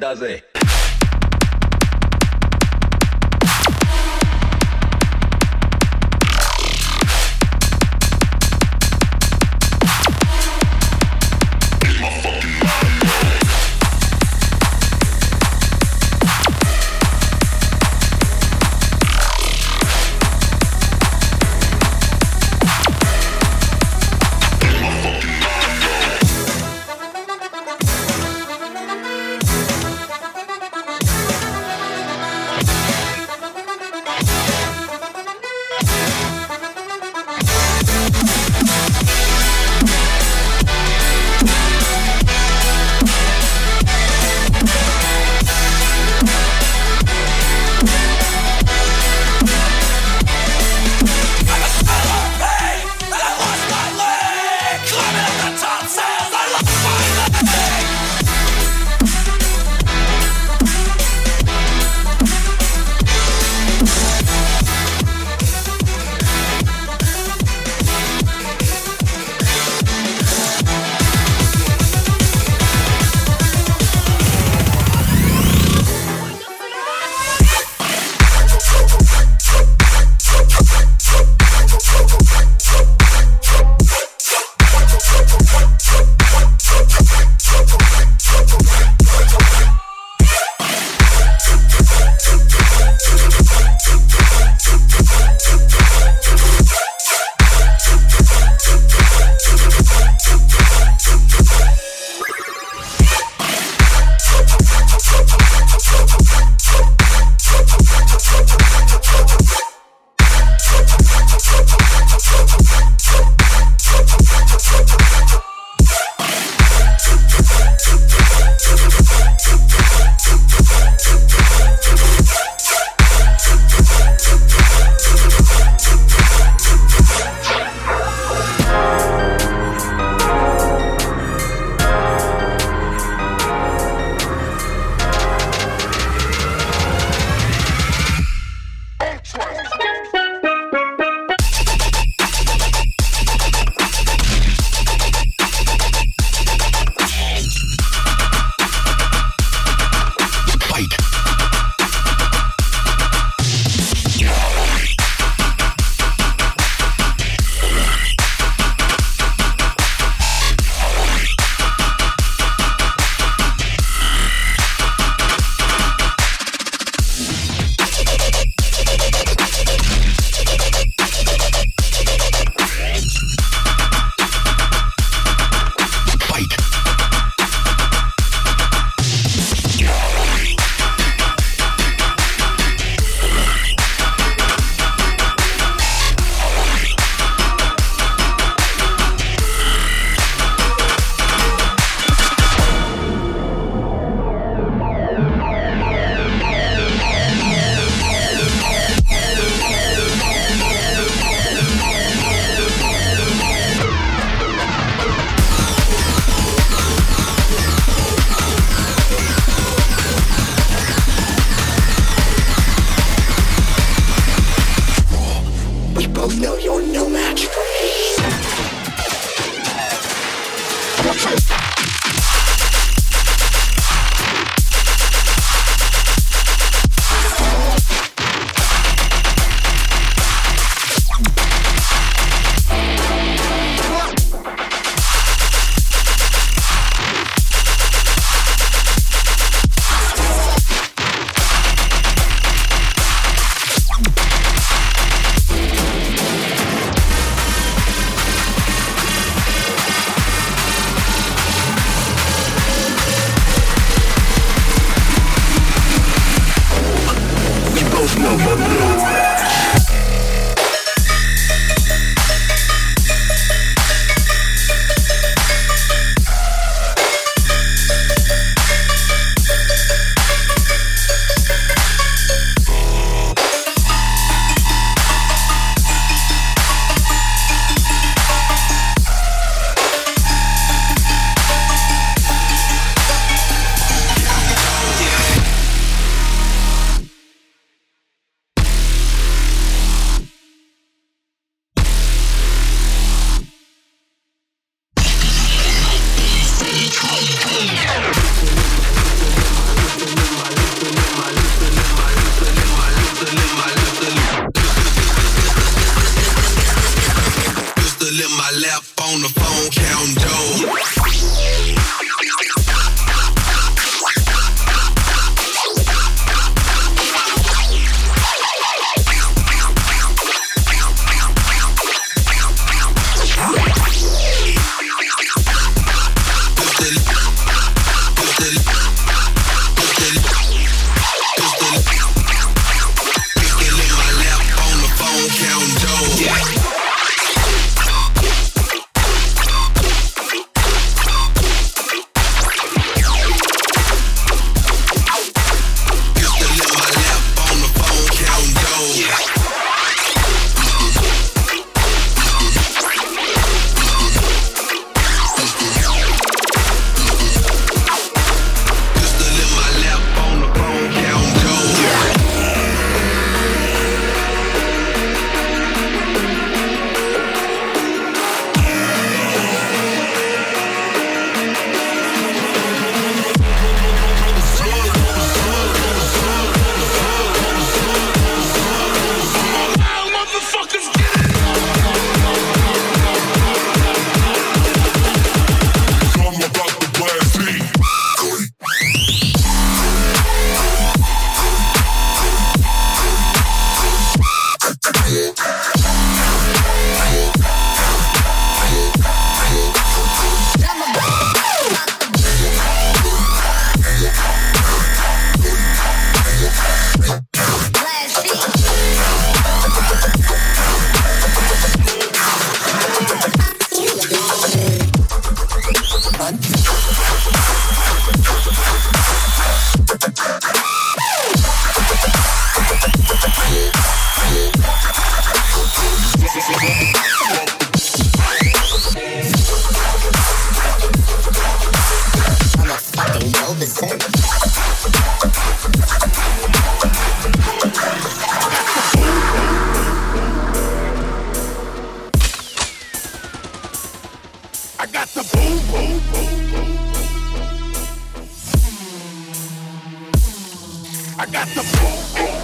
does it? Yeah. Boom, boom, boom. I got the boom, boom,